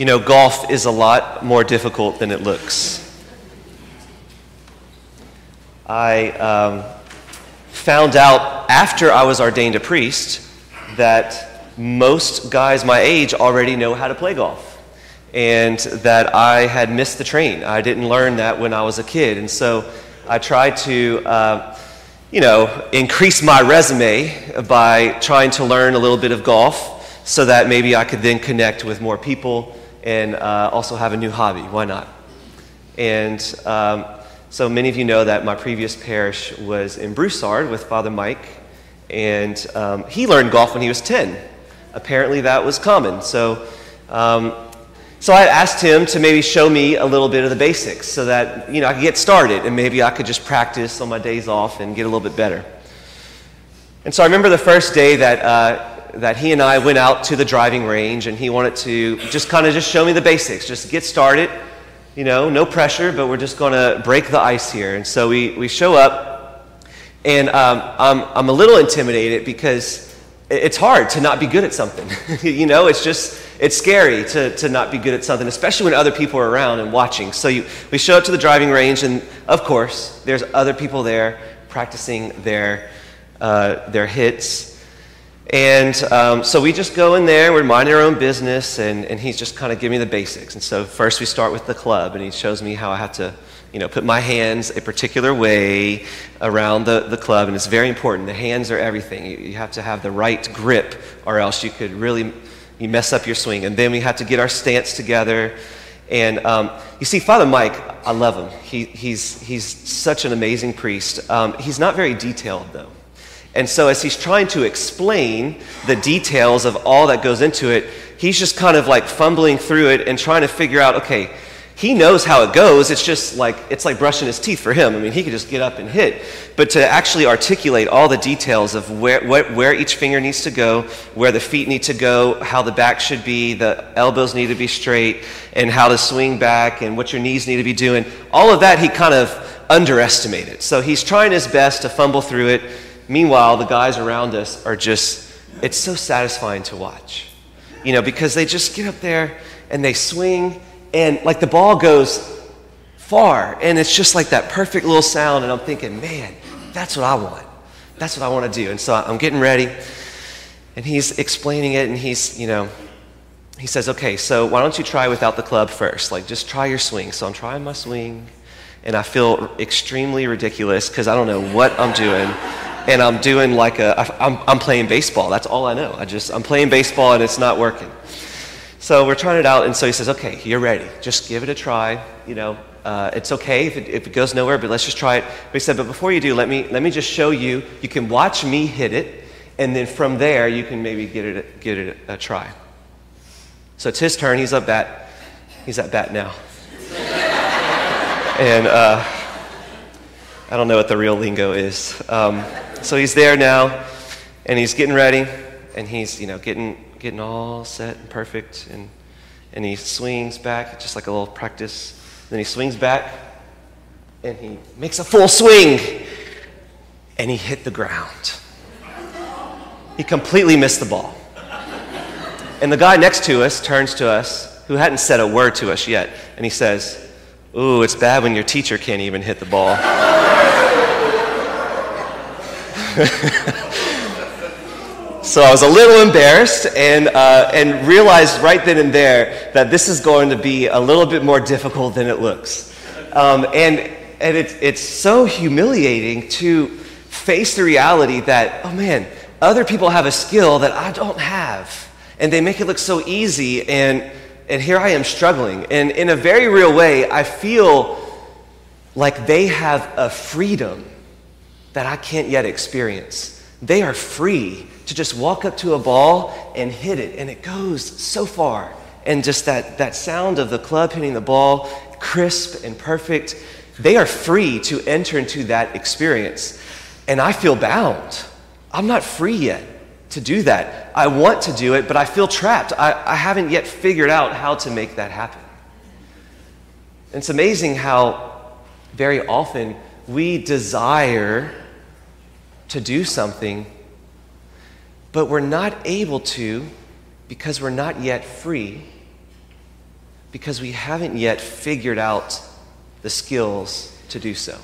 You know, golf is a lot more difficult than it looks. I um, found out after I was ordained a priest that most guys my age already know how to play golf and that I had missed the train. I didn't learn that when I was a kid. And so I tried to, uh, you know, increase my resume by trying to learn a little bit of golf so that maybe I could then connect with more people and uh, also have a new hobby. Why not? And um, so many of you know that my previous parish was in Broussard with Father Mike, and um, he learned golf when he was 10. Apparently, that was common. So, um, so I asked him to maybe show me a little bit of the basics so that you know I could get started and maybe I could just practice on my days off and get a little bit better. And so I remember the first day that uh, that he and I went out to the driving range and he wanted to just kind of just show me the basics, just get started. You know, no pressure, but we're just going to break the ice here. And so we, we show up, and um, I'm, I'm a little intimidated because it's hard to not be good at something. you know, it's just, it's scary to, to not be good at something, especially when other people are around and watching. So you, we show up to the driving range, and of course, there's other people there practicing their, uh, their hits and um, so we just go in there, we're minding our own business, and, and he's just kind of giving me the basics. And so first we start with the club, and he shows me how I have to, you know, put my hands a particular way around the, the club, and it's very important. The hands are everything. You, you have to have the right grip, or else you could really you mess up your swing. And then we have to get our stance together. And um, you see, Father Mike, I love him. He, he's, he's such an amazing priest. Um, he's not very detailed, though. And so, as he's trying to explain the details of all that goes into it, he's just kind of like fumbling through it and trying to figure out okay, he knows how it goes. It's just like, it's like brushing his teeth for him. I mean, he could just get up and hit. But to actually articulate all the details of where, what, where each finger needs to go, where the feet need to go, how the back should be, the elbows need to be straight, and how to swing back, and what your knees need to be doing, all of that he kind of underestimated. So he's trying his best to fumble through it Meanwhile, the guys around us are just, it's so satisfying to watch. You know, because they just get up there and they swing, and like the ball goes far, and it's just like that perfect little sound. And I'm thinking, man, that's what I want. That's what I want to do. And so I'm getting ready, and he's explaining it, and he's, you know, he says, okay, so why don't you try without the club first? Like, just try your swing. So I'm trying my swing, and I feel extremely ridiculous because I don't know what I'm doing and I'm doing like a, I'm, I'm playing baseball. That's all I know. I just, I'm playing baseball and it's not working. So we're trying it out, and so he says, okay, you're ready. Just give it a try. You know, uh, it's okay if it, if it goes nowhere, but let's just try it. But he said, but before you do, let me, let me just show you. You can watch me hit it, and then from there, you can maybe get it, get it a, try. So it's his turn. He's up bat. He's at bat now. and uh, I don't know what the real lingo is. Um, so he's there now, and he's getting ready, and he's, you know, getting, getting all set and perfect, and, and he swings back, just like a little practice. Then he swings back, and he makes a full swing, and he hit the ground. He completely missed the ball. And the guy next to us turns to us, who hadn't said a word to us yet, and he says, Ooh, it's bad when your teacher can't even hit the ball. So I was a little embarrassed and, uh, and realized right then and there that this is going to be a little bit more difficult than it looks. Um, and and it, it's so humiliating to face the reality that, oh man, other people have a skill that I don't have. And they make it look so easy, and, and here I am struggling. And in a very real way, I feel like they have a freedom that I can't yet experience. They are free to just walk up to a ball and hit it, and it goes so far. And just that, that sound of the club hitting the ball, crisp and perfect, they are free to enter into that experience. And I feel bound. I'm not free yet to do that. I want to do it, but I feel trapped. I, I haven't yet figured out how to make that happen. It's amazing how very often we desire to do something, but we're not able to because we're not yet free because we haven't yet figured out the skills to do so.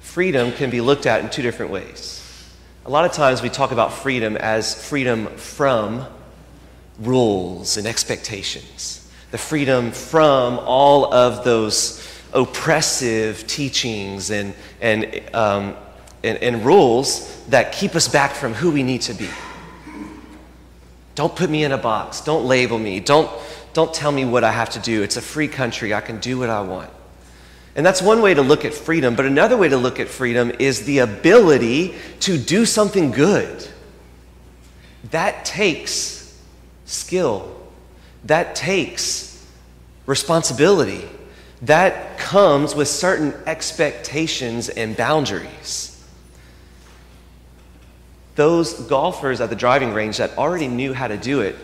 Freedom can be looked at in two different ways. A lot of times we talk about freedom as freedom from rules and expectations, the freedom from all of those oppressive teachings and, and, um, and, and rules that keep us back from who we need to be. Don't put me in a box. Don't label me. Don't, don't tell me what I have to do. It's a free country. I can do what I want. And that's one way to look at freedom. But another way to look at freedom is the ability to do something good. That takes skill, that takes responsibility, that comes with certain expectations and boundaries those golfers at the driving range that already knew how to do it,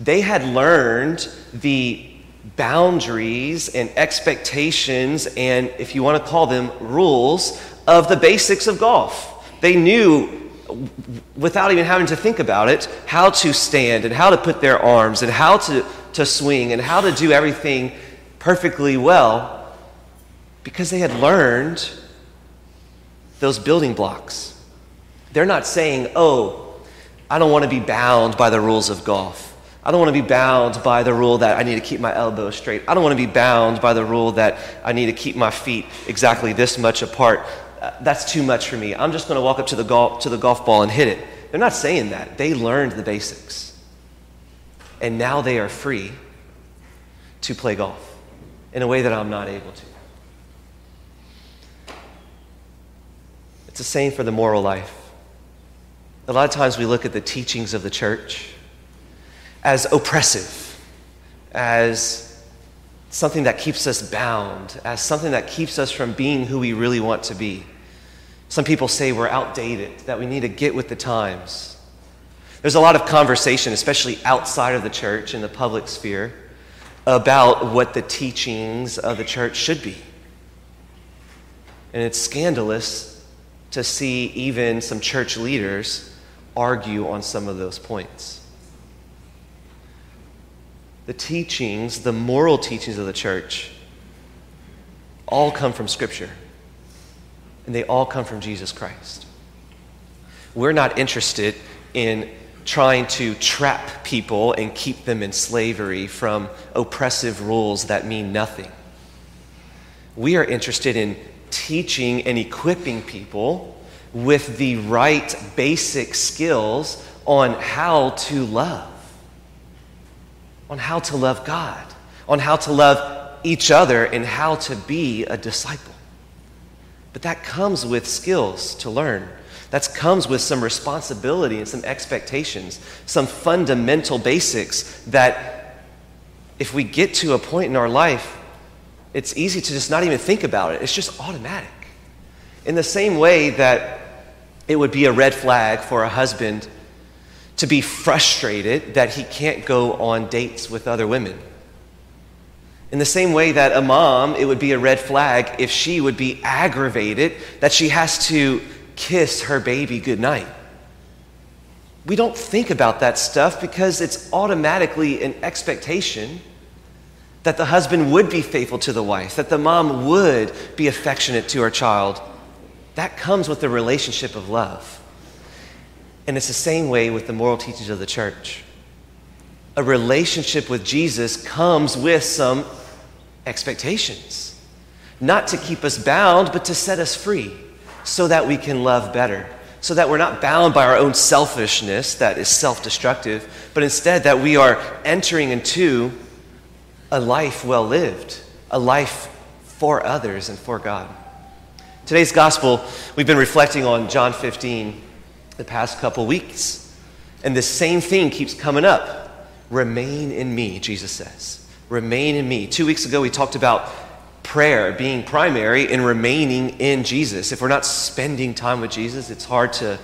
they had learned the boundaries and expectations and, if you want to call them, rules of the basics of golf. They knew, without even having to think about it, how to stand and how to put their arms and how to, to swing and how to do everything perfectly well because they had learned those building blocks. They're not saying, oh, I don't want to be bound by the rules of golf. I don't want to be bound by the rule that I need to keep my elbows straight. I don't want to be bound by the rule that I need to keep my feet exactly this much apart. Uh, that's too much for me. I'm just going to walk up to the, golf, to the golf ball and hit it. They're not saying that. They learned the basics. And now they are free to play golf in a way that I'm not able to. It's the same for the moral life. A lot of times we look at the teachings of the church as oppressive, as something that keeps us bound, as something that keeps us from being who we really want to be. Some people say we're outdated, that we need to get with the times. There's a lot of conversation, especially outside of the church in the public sphere, about what the teachings of the church should be. And it's scandalous to see even some church leaders argue on some of those points. The teachings, the moral teachings of the church, all come from Scripture, and they all come from Jesus Christ. We're not interested in trying to trap people and keep them in slavery from oppressive rules that mean nothing. We are interested in teaching and equipping people with the right basic skills on how to love, on how to love God, on how to love each other, and how to be a disciple. But that comes with skills to learn. That comes with some responsibility and some expectations, some fundamental basics that if we get to a point in our life, it's easy to just not even think about it. It's just automatic. In the same way that it would be a red flag for a husband to be frustrated that he can't go on dates with other women. In the same way that a mom, it would be a red flag if she would be aggravated that she has to kiss her baby goodnight. We don't think about that stuff because it's automatically an expectation that the husband would be faithful to the wife, that the mom would be affectionate to her child, that comes with the relationship of love. And it's the same way with the moral teachings of the church. A relationship with Jesus comes with some expectations, not to keep us bound, but to set us free so that we can love better, so that we're not bound by our own selfishness that is self destructive, but instead that we are entering into a life well lived, a life for others and for God. Today's gospel, we've been reflecting on John 15 the past couple weeks. And the same thing keeps coming up. Remain in me, Jesus says. Remain in me. Two weeks ago, we talked about prayer being primary and remaining in Jesus. If we're not spending time with Jesus, it's hard to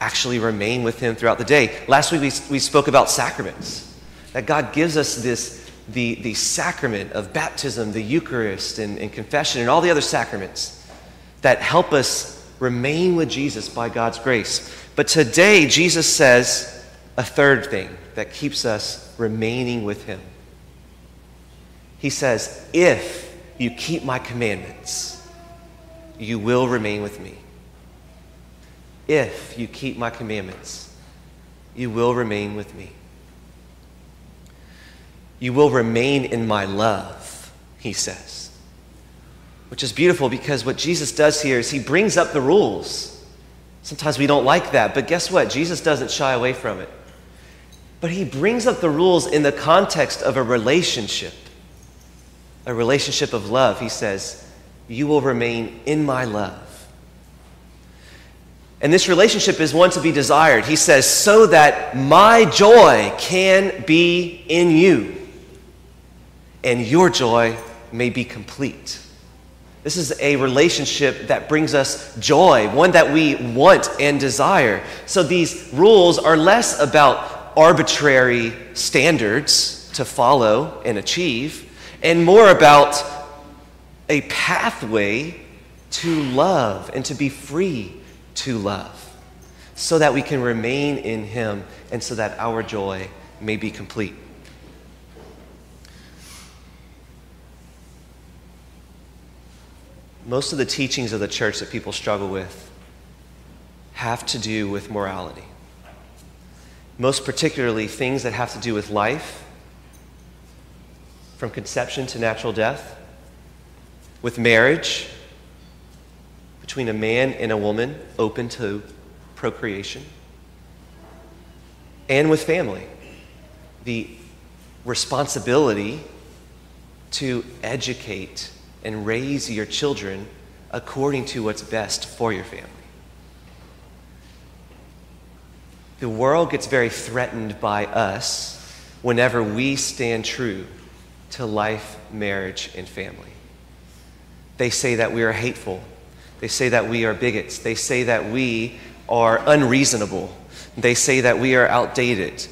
actually remain with Him throughout the day. Last week, we, we spoke about sacraments, that God gives us this, the, the sacrament of baptism, the Eucharist, and, and confession, and all the other sacraments that help us remain with Jesus by God's grace. But today, Jesus says, a third thing that keeps us remaining with Him. He says, If you keep my commandments, you will remain with me. If you keep my commandments, you will remain with me. You will remain in my love, he says. Which is beautiful because what Jesus does here is he brings up the rules. Sometimes we don't like that, but guess what? Jesus doesn't shy away from it. But he brings up the rules in the context of a relationship, a relationship of love. He says, You will remain in my love. And this relationship is one to be desired. He says, So that my joy can be in you and your joy may be complete. This is a relationship that brings us joy, one that we want and desire. So these rules are less about arbitrary standards to follow and achieve, and more about a pathway to love and to be free to love, so that we can remain in Him and so that our joy may be complete. most of the teachings of the church that people struggle with have to do with morality. Most particularly, things that have to do with life, from conception to natural death, with marriage, between a man and a woman open to procreation, and with family. The responsibility to educate and raise your children according to what's best for your family. The world gets very threatened by us whenever we stand true to life, marriage, and family. They say that we are hateful. They say that we are bigots. They say that we are unreasonable. They say that we are outdated.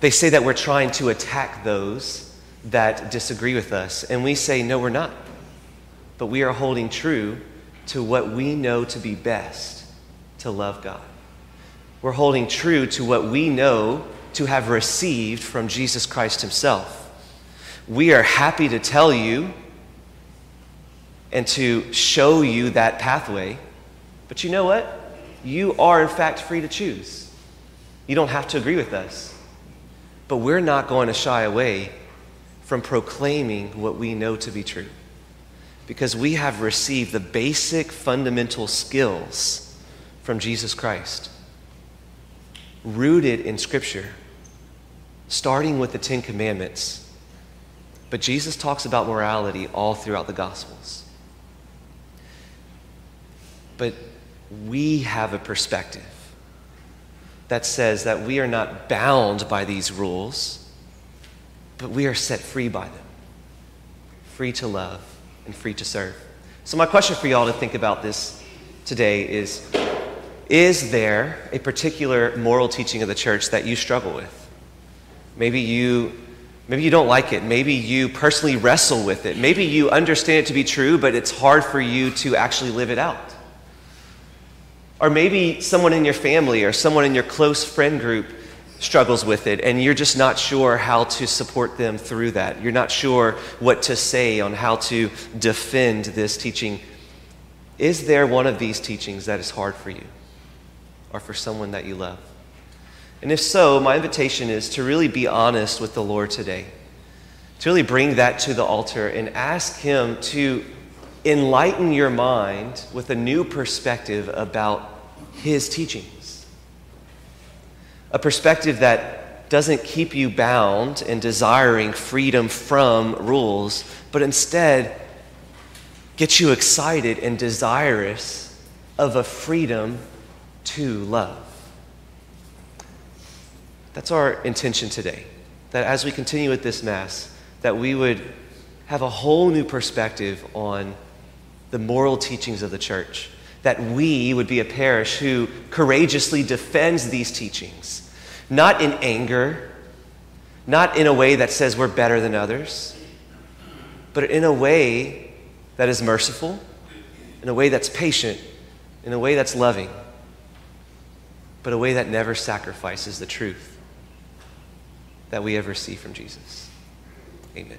They say that we're trying to attack those that disagree with us. And we say, no, we're not. But we are holding true to what we know to be best to love God. We're holding true to what we know to have received from Jesus Christ Himself. We are happy to tell you and to show you that pathway. But you know what? You are, in fact, free to choose. You don't have to agree with us. But we're not going to shy away from proclaiming what we know to be true. Because we have received the basic fundamental skills from Jesus Christ, rooted in Scripture, starting with the Ten Commandments. But Jesus talks about morality all throughout the Gospels. But we have a perspective that says that we are not bound by these rules but we are set free by them, free to love and free to serve. So, my question for y'all to think about this today is Is there a particular moral teaching of the church that you struggle with? Maybe you. Maybe you don't like it. Maybe you personally wrestle with it. Maybe you understand it to be true, but it's hard for you to actually live it out. Or maybe someone in your family or someone in your close friend group struggles with it, and you're just not sure how to support them through that. You're not sure what to say on how to defend this teaching. Is there one of these teachings that is hard for you or for someone that you love? And if so, my invitation is to really be honest with the Lord today, to really bring that to the altar and ask Him to enlighten your mind with a new perspective about His teachings. A perspective that doesn't keep you bound and desiring freedom from rules, but instead gets you excited and desirous of a freedom to love. That's our intention today. That as we continue with this Mass, that we would have a whole new perspective on the moral teachings of the church. That we would be a parish who courageously defends these teachings not in anger, not in a way that says we're better than others, but in a way that is merciful, in a way that's patient, in a way that's loving. but a way that never sacrifices the truth that we ever see from Jesus. Amen.